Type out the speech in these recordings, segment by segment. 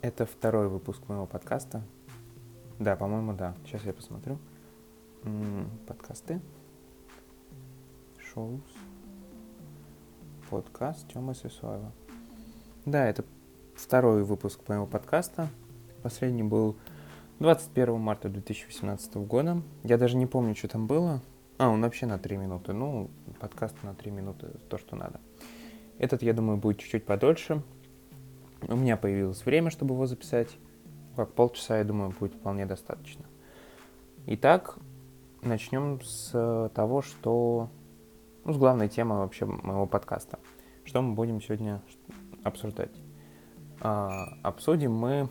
Это второй выпуск моего подкаста. Да, по-моему, да. Сейчас я посмотрю. Подкасты. Шоус. Подкаст Тёмы Сысоева. Да, это второй выпуск моего подкаста. Последний был 21 марта 2018 года. Я даже не помню, что там было. А, он вообще на 3 минуты. Ну, подкаст на 3 минуты, то, что надо. Этот, я думаю, будет чуть-чуть подольше. У меня появилось время, чтобы его записать. Как полчаса, я думаю, будет вполне достаточно. Итак, начнем с того, что... Ну, с главной темы вообще моего подкаста. Что мы будем сегодня обсуждать? А, обсудим мы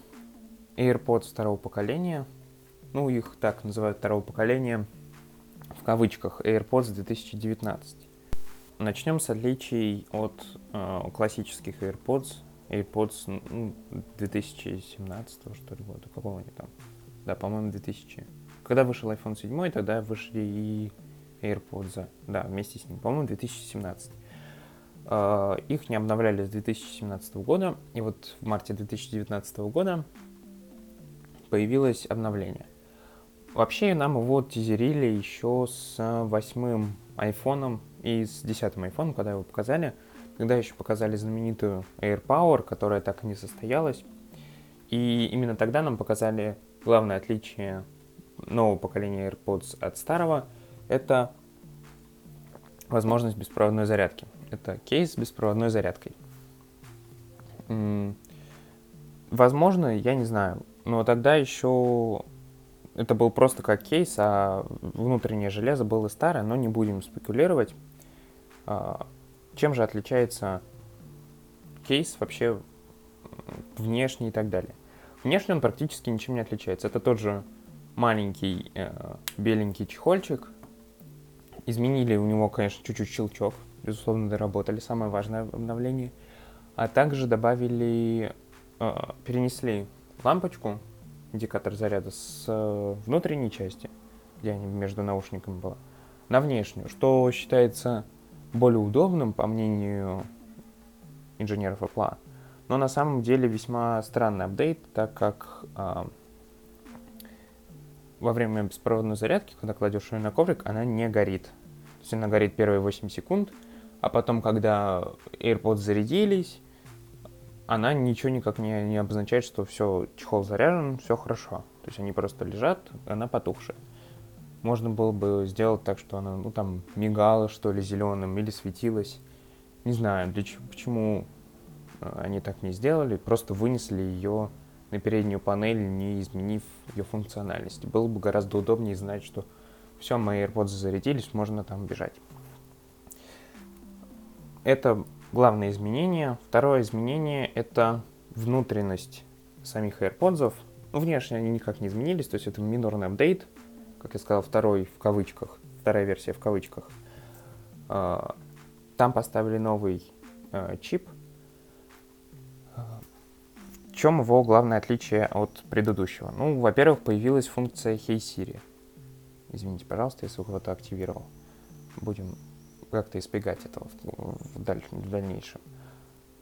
AirPods второго поколения. Ну, их так называют второго поколения в кавычках AirPods 2019. Начнем с отличий от э, классических AirPods AirPods ну, 2017 что ли года, какого они там? Да, по-моему, 2000. Когда вышел iPhone 7, тогда вышли и AirPods, да, вместе с ним, по-моему, 2017. Uh, их не обновляли с 2017 года, и вот в марте 2019 года появилось обновление. Вообще нам его тизерили еще с восьмым айфоном и с десятым айфоном, когда его показали – когда еще показали знаменитую AirPower, которая так и не состоялась. И именно тогда нам показали главное отличие нового поколения AirPods от старого. Это возможность беспроводной зарядки. Это кейс с беспроводной зарядкой. Возможно, я не знаю, но тогда еще это был просто как кейс, а внутреннее железо было старое, но не будем спекулировать. Чем же отличается кейс вообще внешне и так далее? Внешне он практически ничем не отличается. Это тот же маленький э, беленький чехольчик. Изменили у него, конечно, чуть-чуть щелчок. Безусловно, доработали. Самое важное обновление. А также добавили, э, перенесли лампочку, индикатор заряда с э, внутренней части, где они между наушниками была, на внешнюю, что считается более удобным, по мнению инженеров Apple. Но на самом деле весьма странный апдейт, так как э, во время беспроводной зарядки, когда кладешь ее на коврик, она не горит. То есть она горит первые 8 секунд, а потом, когда AirPods зарядились, она ничего никак не, не обозначает, что все, чехол заряжен, все хорошо. То есть они просто лежат, она потухшая можно было бы сделать так, что она, ну, там, мигала, что ли, зеленым или светилась. Не знаю, для чего, почему э, они так не сделали, просто вынесли ее на переднюю панель, не изменив ее функциональность. Было бы гораздо удобнее знать, что все, мои AirPods зарядились, можно там бежать. Это главное изменение. Второе изменение — это внутренность самих AirPods. Ну, внешне они никак не изменились, то есть это минорный апдейт, как я сказал, второй в кавычках, вторая версия в кавычках. А, там поставили новый а, чип. В чем его главное отличие от предыдущего? Ну, во-первых, появилась функция Hey Siri. Извините, пожалуйста, если кого-то активировал. Будем как-то избегать этого в дальнейшем.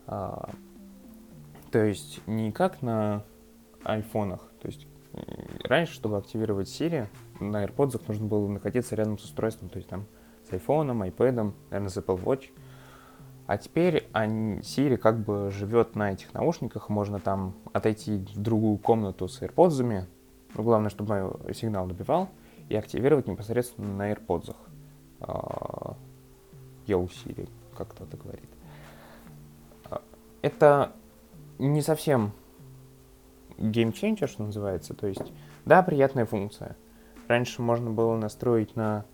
А, то есть не как на айфонах, то есть раньше, чтобы активировать Siri, на AirPods нужно было находиться рядом с устройством, то есть там с iPhone, iPad, наверное, с Apple Watch. А теперь они, Siri как бы живет на этих наушниках, можно там отойти в другую комнату с AirPods, ну, главное, чтобы сигнал добивал, и активировать непосредственно на AirPods. Uh, Yo Siri, как кто-то говорит. А, это не совсем геймченджер, что называется. То есть, да, приятная функция. Раньше можно было настроить на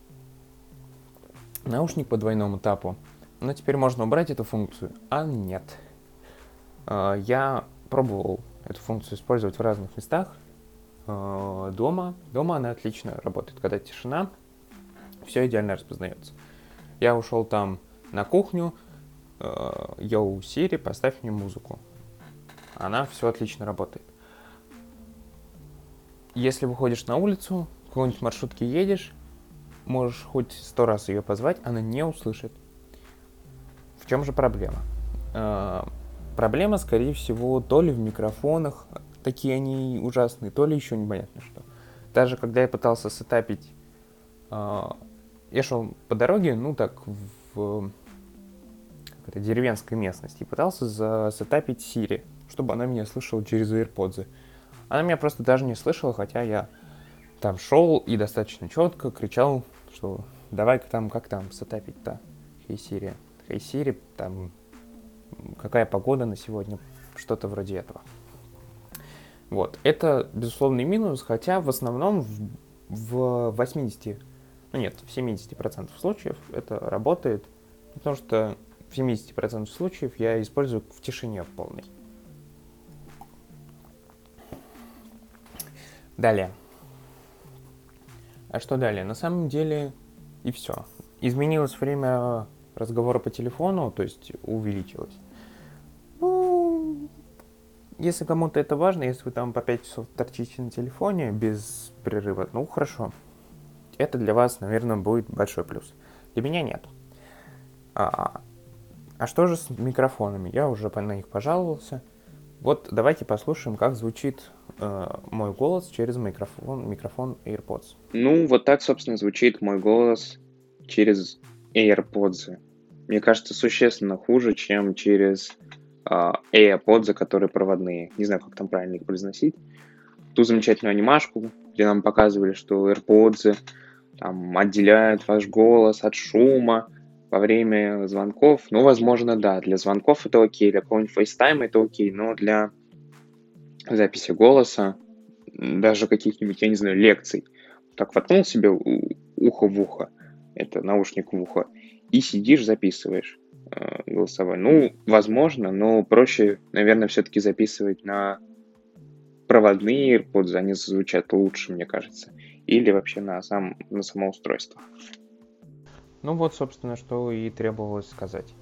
наушник по двойному этапу, но теперь можно убрать эту функцию, а нет. А, я пробовал эту функцию использовать в разных местах. А, дома. Дома она отлично работает. Когда тишина, все идеально распознается. Я ушел там на кухню, Йоу, Сири, поставь мне музыку. Она все отлично работает если выходишь на улицу, какой-нибудь маршрутке едешь, можешь хоть сто раз ее позвать, она не услышит. В чем же проблема? А, проблема, скорее всего, то ли в микрофонах, такие они ужасные, то ли еще непонятно что. Даже когда я пытался сетапить, э, я шел по дороге, ну так, в это, деревенской местности, и пытался засетапить Siri, чтобы она меня слышала через AirPods. Она меня просто даже не слышала, хотя я там шел и достаточно четко кричал, что давай-ка там, как там, сетапить-то, Hey Siri. Hey Siri, там, какая погода на сегодня, что-то вроде этого. Вот, это безусловный минус, хотя в основном в, в 80, ну нет, в 70% случаев это работает, потому что в 70% случаев я использую в тишине полной. Далее. А что далее? На самом деле и все. Изменилось время разговора по телефону, то есть увеличилось. Ну, если кому-то это важно, если вы там по 5 часов торчите на телефоне без прерыва, ну хорошо. Это для вас, наверное, будет большой плюс. Для меня нет. А, а что же с микрофонами? Я уже на них пожаловался. Вот давайте послушаем, как звучит э, мой голос через микрофон, микрофон AirPods. Ну, вот так, собственно, звучит мой голос через AirPods. Мне кажется, существенно хуже, чем через э, AirPods, которые проводные. Не знаю, как там правильно их произносить. Ту замечательную анимашку, где нам показывали, что AirPods там, отделяют ваш голос от шума, во время звонков, ну, возможно, да, для звонков это окей, для какого-нибудь FaceTime это окей, но для записи голоса, даже каких-нибудь, я не знаю, лекций, так воткнул себе ухо в ухо, это наушник в ухо, и сидишь, записываешь э, голосовой. Ну, возможно, но проще, наверное, все-таки записывать на проводные AirPods, они звучат лучше, мне кажется, или вообще на, сам, на само устройство. Ну вот, собственно, что и требовалось сказать.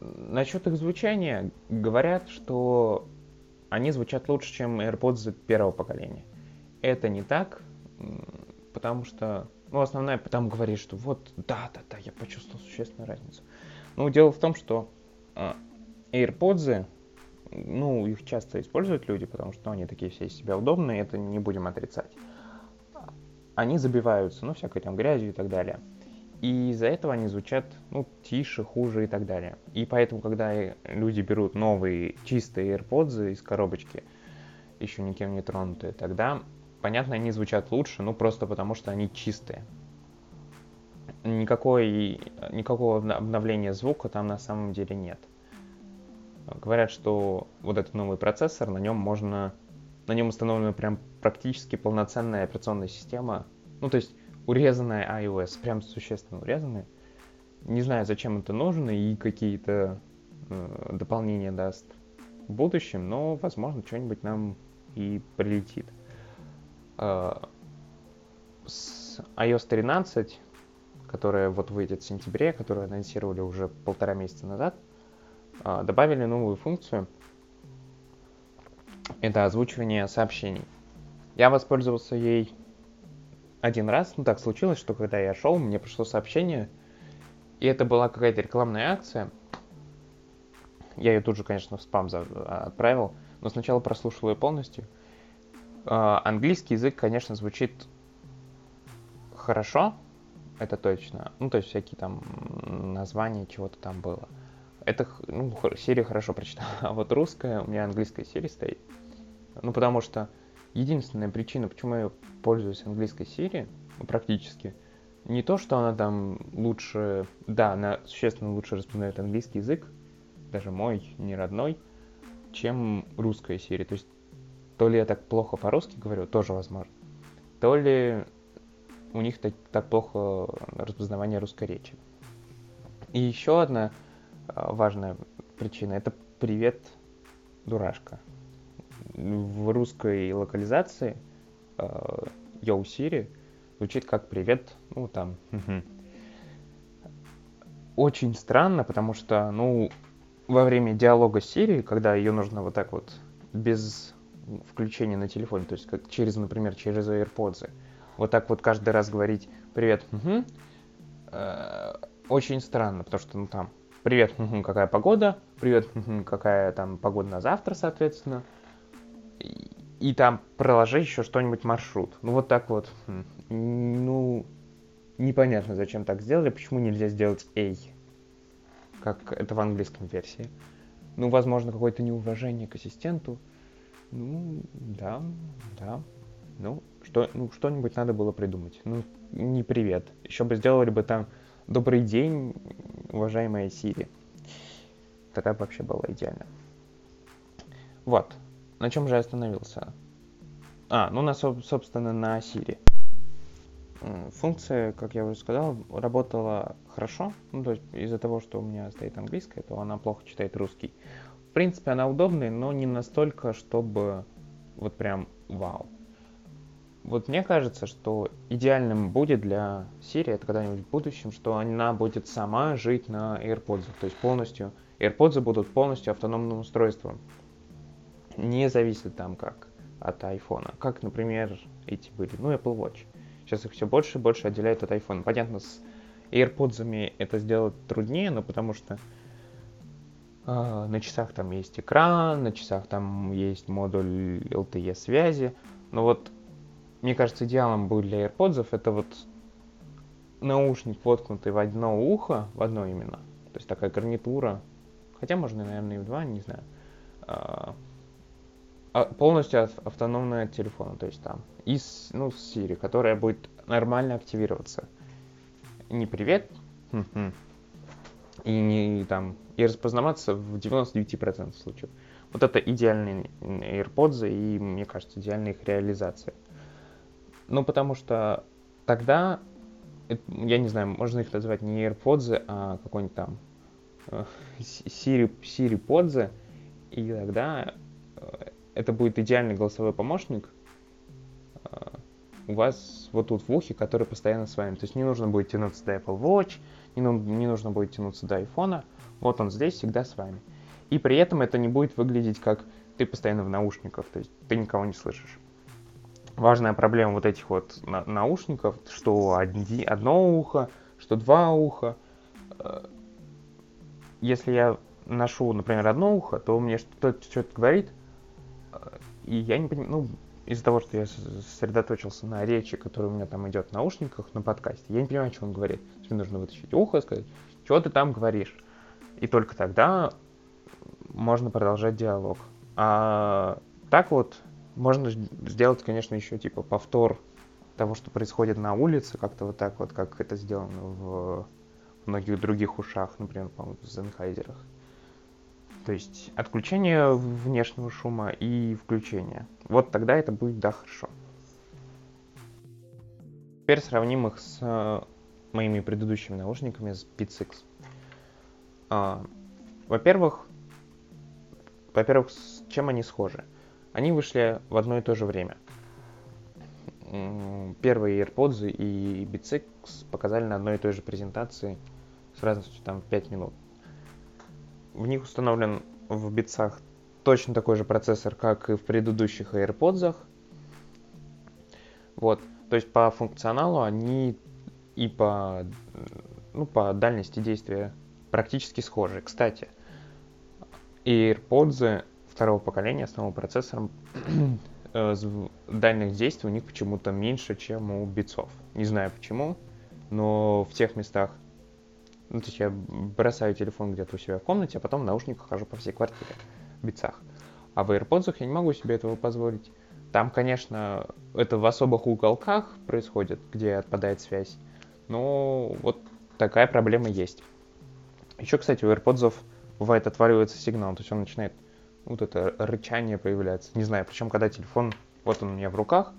Насчет их звучания говорят, что они звучат лучше, чем AirPods первого поколения. Это не так, потому что, ну, основная там говорит, что вот, да, да, да, я почувствовал существенную разницу. Ну, дело в том, что а, AirPods, ну, их часто используют люди, потому что они такие все из себя удобные, это не будем отрицать. Они забиваются, ну, всякой там грязью и так далее. И из-за этого они звучат ну, тише, хуже и так далее. И поэтому, когда люди берут новые чистые AirPods из коробочки, еще никем не тронутые, тогда, понятно, они звучат лучше, ну просто потому что они чистые. Никакой, никакого обновления звука там на самом деле нет. Говорят, что вот этот новый процессор, на нем можно, на нем установлена прям практически полноценная операционная система. Ну, то есть урезанная iOS, прям существенно урезанная. Не знаю, зачем это нужно и какие-то э, дополнения даст в будущем, но, возможно, что-нибудь нам и прилетит. Э, с iOS 13, которая вот выйдет в сентябре, которую анонсировали уже полтора месяца назад, э, добавили новую функцию. Это озвучивание сообщений. Я воспользовался ей один раз, ну так случилось, что когда я шел, мне пришло сообщение, и это была какая-то рекламная акция. Я ее тут же, конечно, в спам отправил, но сначала прослушал ее полностью. Uh, английский язык, конечно, звучит хорошо, это точно. Ну, то есть всякие там названия чего-то там было. Это, ну, серия хорошо прочитала. А вот русская, у меня английская серия стоит. Ну, потому что единственная причина, почему я пользуюсь английской Siri, ну, практически, не то, что она там лучше, да, она существенно лучше распознает английский язык, даже мой, не родной, чем русская Siri. То есть, то ли я так плохо по-русски говорю, тоже возможно, то ли у них так, так плохо распознавание русской речи. И еще одна а, важная причина – это «Привет, дурашка» в русской локализации э, Yo Siri звучит как привет, ну там. Очень странно, потому что, ну, во время диалога с Siri, когда ее нужно вот так вот без включения на телефоне, то есть как через, например, через AirPods, вот так вот каждый раз говорить привет, угу, э, очень странно, потому что, ну там, привет, какая погода, привет, какая там погода на завтра, соответственно, и, там проложи еще что-нибудь маршрут. Ну вот так вот, хм, ну, непонятно, зачем так сделали, почему нельзя сделать эй, как это в английском версии. Ну, возможно, какое-то неуважение к ассистенту. Ну, да, да. Ну, что, ну, что-нибудь надо было придумать. Ну, не привет. Еще бы сделали бы там добрый день, уважаемая Сири. Тогда вообще было идеально. Вот. На чем же я остановился? А, ну, на, собственно, на Сири. Функция, как я уже сказал, работала хорошо. Ну, то есть из-за того, что у меня стоит английская, то она плохо читает русский. В принципе, она удобная, но не настолько, чтобы вот прям вау. Вот мне кажется, что идеальным будет для Siri, это когда-нибудь в будущем, что она будет сама жить на AirPods. То есть полностью, AirPods будут полностью автономным устройством. Не зависит там как от iPhone. Как, например, эти были, ну, Apple Watch. Сейчас их все больше и больше отделяют от iPhone. Понятно, с AirPods это сделать труднее, но потому что э, на часах там есть экран, на часах там есть модуль LTE связи. Но вот, мне кажется, идеалом будет для AirPods это вот наушник, воткнутый в одно ухо, в одно именно. То есть такая гарнитура. Хотя можно, наверное, и в два, не знаю. А, полностью автономная от телефона, то есть там, и с, ну, с Siri, которая будет нормально активироваться. Не привет, и не там, и распознаваться в 99% случаев. Вот это идеальные AirPods, и, мне кажется, идеальная их реализация. Ну, потому что тогда, я не знаю, можно их называть не AirPods, а какой-нибудь там э, Siri, Siri Pods, и тогда э, это будет идеальный голосовой помощник а, у вас вот тут в ухе, который постоянно с вами. То есть не нужно будет тянуться до Apple Watch, не, ну, не нужно будет тянуться до iPhone. Вот он здесь всегда с вами. И при этом это не будет выглядеть как ты постоянно в наушниках, то есть ты никого не слышишь. Важная проблема вот этих вот на наушников, что одни, одно ухо, что два уха. Э, если я ношу, например, одно ухо, то мне что-то что-то говорит, и я не понимаю, ну, из-за того, что я сосредоточился на речи, которая у меня там идет в наушниках, на подкасте, я не понимаю, что он говорит. Мне нужно вытащить ухо, сказать, что ты там говоришь. И только тогда можно продолжать диалог. А так вот можно сделать, конечно, еще типа повтор того, что происходит на улице, как-то вот так вот, как это сделано в многих других ушах, например, по-моему, в Зенхайзерах. То есть отключение внешнего шума и включение. Вот тогда это будет, да, хорошо. Теперь сравним их с э, моими предыдущими наушниками с Beats X. А, во-первых, во-первых, с чем они схожи? Они вышли в одно и то же время. Первые AirPods и Beats X показали на одной и той же презентации с разностью там в 5 минут в них установлен в битсах точно такой же процессор, как и в предыдущих AirPods. Вот, то есть по функционалу они и по, ну, по дальности действия практически схожи. Кстати, AirPods второго поколения с новым процессором э, дальних действий у них почему-то меньше, чем у битсов. Не знаю почему, но в тех местах, ну, то есть я бросаю телефон где-то у себя в комнате, а потом в наушниках хожу по всей квартире в битсах. А в AirPods я не могу себе этого позволить. Там, конечно, это в особых уголках происходит, где отпадает связь. Но вот такая проблема есть. Еще, кстати, у AirPods бывает отваливается сигнал, то есть он начинает вот это рычание появляться. Не знаю, причем когда телефон, вот он у меня в руках,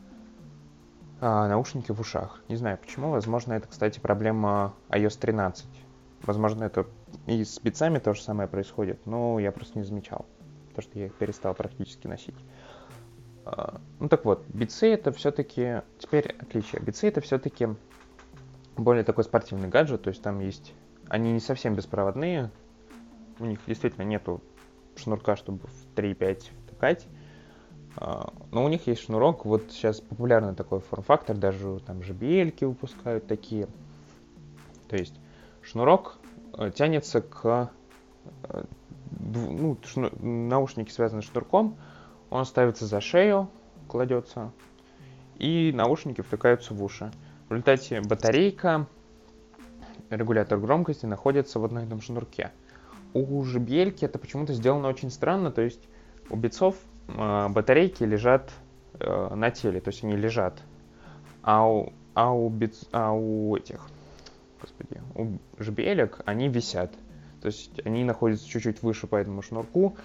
а наушники в ушах. Не знаю почему, возможно, это, кстати, проблема iOS 13. Возможно, это и с битцами то же самое происходит, но я просто не замечал, потому что я их перестал практически носить. А, ну так вот, битсы это все-таки, теперь отличие, битсы это все-таки более такой спортивный гаджет, то есть там есть, они не совсем беспроводные, у них действительно нету шнурка, чтобы в 3.5 втыкать, а, но у них есть шнурок, вот сейчас популярный такой форм-фактор, даже там JBL выпускают такие, то есть шнурок э, тянется к... Э, ну, шну, наушники связаны шнурком, он ставится за шею, кладется, и наушники втыкаются в уши. В результате батарейка, регулятор громкости находятся в одном и том шнурке. У JBL это почему-то сделано очень странно, то есть у битцов э, батарейки лежат э, на теле, то есть они лежат, а у, а у, битц, а у этих, господи, у JBL они висят, то есть они находятся чуть-чуть выше по этому шнурку,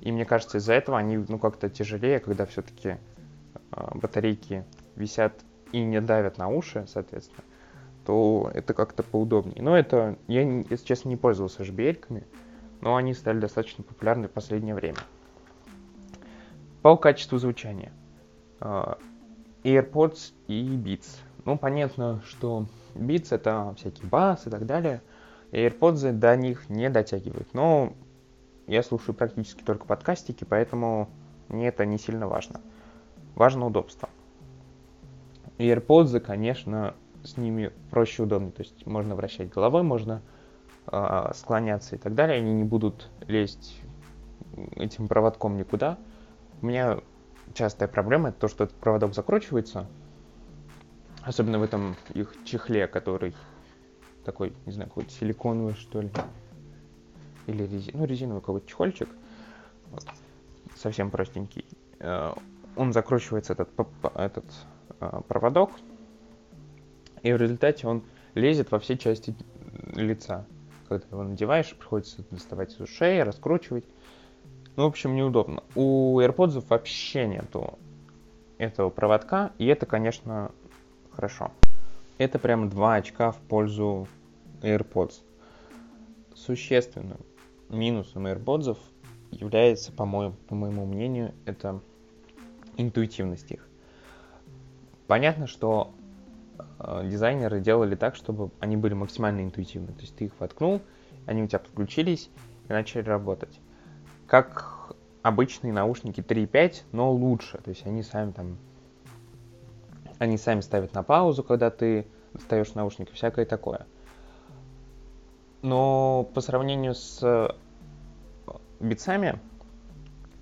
и мне кажется, из-за этого они ну как-то тяжелее, когда все-таки э, батарейки висят и не давят на уши, соответственно, то это как-то поудобнее. Но это, я, если честно, не пользовался JBL-ками, но они стали достаточно популярны в последнее время. По качеству звучания. А, AirPods и Beats. Ну, понятно, что Beats это всякий бас и так далее. AirPods до них не дотягивают. Но я слушаю практически только подкастики, поэтому мне это не сильно важно. Важно удобство. AirPods, конечно, с ними проще удобнее. То есть можно вращать головой, можно э, склоняться и так далее. Они не будут лезть этим проводком никуда. У меня частая проблема это то, что этот проводок закручивается. Особенно в этом их чехле, который такой, не знаю, какой-то силиконовый, что ли. Или резин, ну, резиновый какой-то чехольчик. Вот. Совсем простенький. Э, он закручивается, этот, этот э, проводок, и в результате он лезет во все части лица. Когда его надеваешь, приходится доставать из ушей, раскручивать. Ну, в общем, неудобно. У AirPods вообще нету этого проводка, и это, конечно, хорошо. Это прям два очка в пользу AirPods. Существенным минусом AirPods является, по моему, по моему мнению, это интуитивность их. Понятно, что э, дизайнеры делали так, чтобы они были максимально интуитивны. То есть ты их воткнул, они у тебя подключились и начали работать. Как обычные наушники 3.5, но лучше. То есть они сами там... Они сами ставят на паузу, когда ты достаешь наушники, всякое такое. Но по сравнению с э, битсами,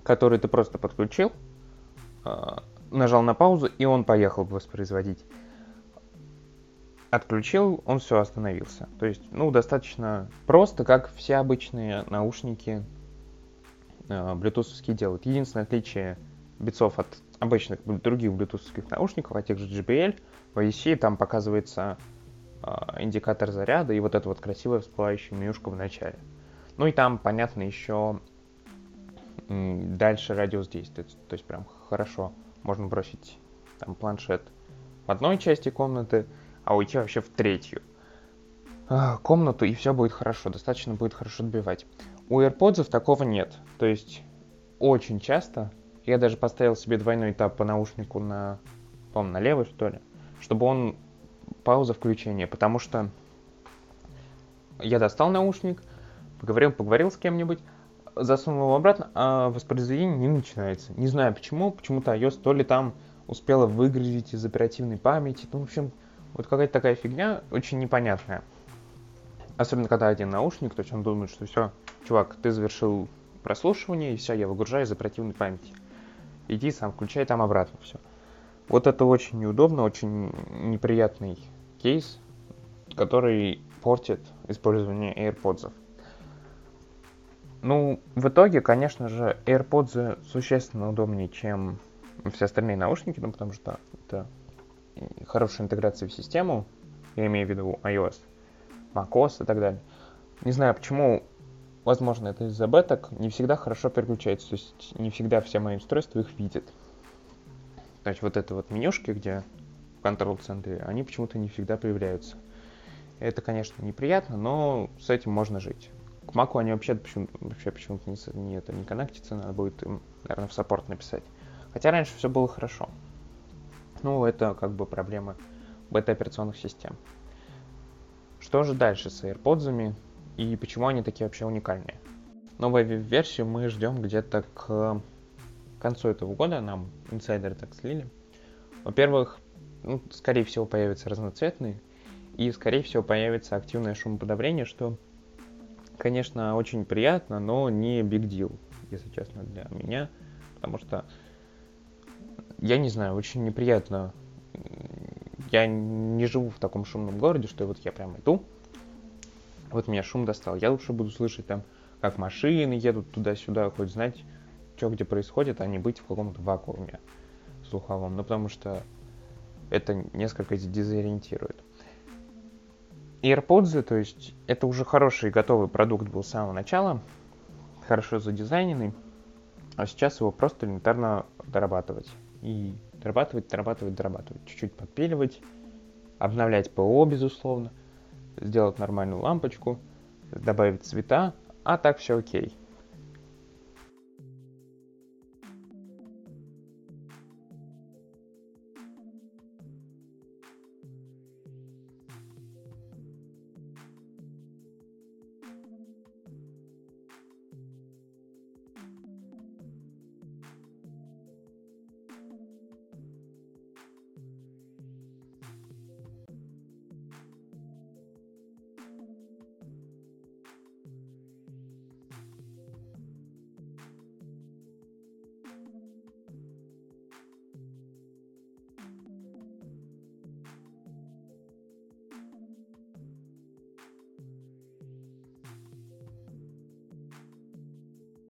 которые ты просто подключил, э, нажал на паузу, и он поехал воспроизводить. Отключил, он все остановился. То есть, ну, достаточно просто, как все обычные наушники э, блютусовские делают. Единственное отличие битсов от обычных других блютусовских наушников, от тех же JBL, в AEC там показывается э, индикатор заряда и вот эта вот красивая всплывающая менюшка в начале. Ну и там, понятно, еще дальше радиус действия, то есть прям хорошо можно бросить там планшет в одной части комнаты, а уйти вообще в третью а, комнату, и все будет хорошо, достаточно будет хорошо отбивать. У AirPods такого нет. То есть очень часто я даже поставил себе двойной этап по наушнику на, по на левый, что ли, чтобы он пауза включения, потому что я достал наушник, поговорил, поговорил с кем-нибудь, засунул его обратно, а воспроизведение не начинается. Не знаю почему, почему-то iOS то ли там успела выгрузить из оперативной памяти, ну, в общем, вот какая-то такая фигня очень непонятная. Особенно, когда один наушник, то есть он думает, что все, чувак, ты завершил прослушивание, и все, я выгружаю из оперативной памяти. Иди сам, включай там обратно все. Вот это очень неудобно, очень неприятный кейс, который портит использование AirPods. Ну, в итоге, конечно же, AirPods существенно удобнее, чем все остальные наушники, ну, потому что это хорошая интеграция в систему, я имею в виду iOS, macOS и так далее. Не знаю, почему, возможно, это из-за беток, не всегда хорошо переключается, то есть не всегда все мои устройства их видят. То есть вот это вот менюшки, где в контрол-центре, они почему-то не всегда появляются. Это, конечно, неприятно, но с этим можно жить. К Маку они вообще, почему, вообще почему-то не, не, это, не коннектятся, надо будет им, наверное, в саппорт написать. Хотя раньше все было хорошо. Ну, это как бы проблема бета-операционных систем. Что же дальше с AirPods и почему они такие вообще уникальные? Новую версию мы ждем где-то к концу этого года, нам инсайдеры так слили. Во-первых, ну, скорее всего, появятся разноцветные, и, скорее всего, появится активное шумоподавление, что конечно, очень приятно, но не big deal, если честно, для меня. Потому что, я не знаю, очень неприятно. Я не живу в таком шумном городе, что вот я прям иду, вот меня шум достал. Я лучше буду слышать там, как машины едут туда-сюда, хоть знать, что где происходит, а не быть в каком-то вакууме слуховом. Ну, потому что это несколько дезориентирует. AirPods, то есть это уже хороший готовый продукт был с самого начала, хорошо задизайненный, а сейчас его просто элементарно дорабатывать. И дорабатывать, дорабатывать, дорабатывать. Чуть-чуть подпиливать, обновлять ПО, безусловно, сделать нормальную лампочку, добавить цвета, а так все окей.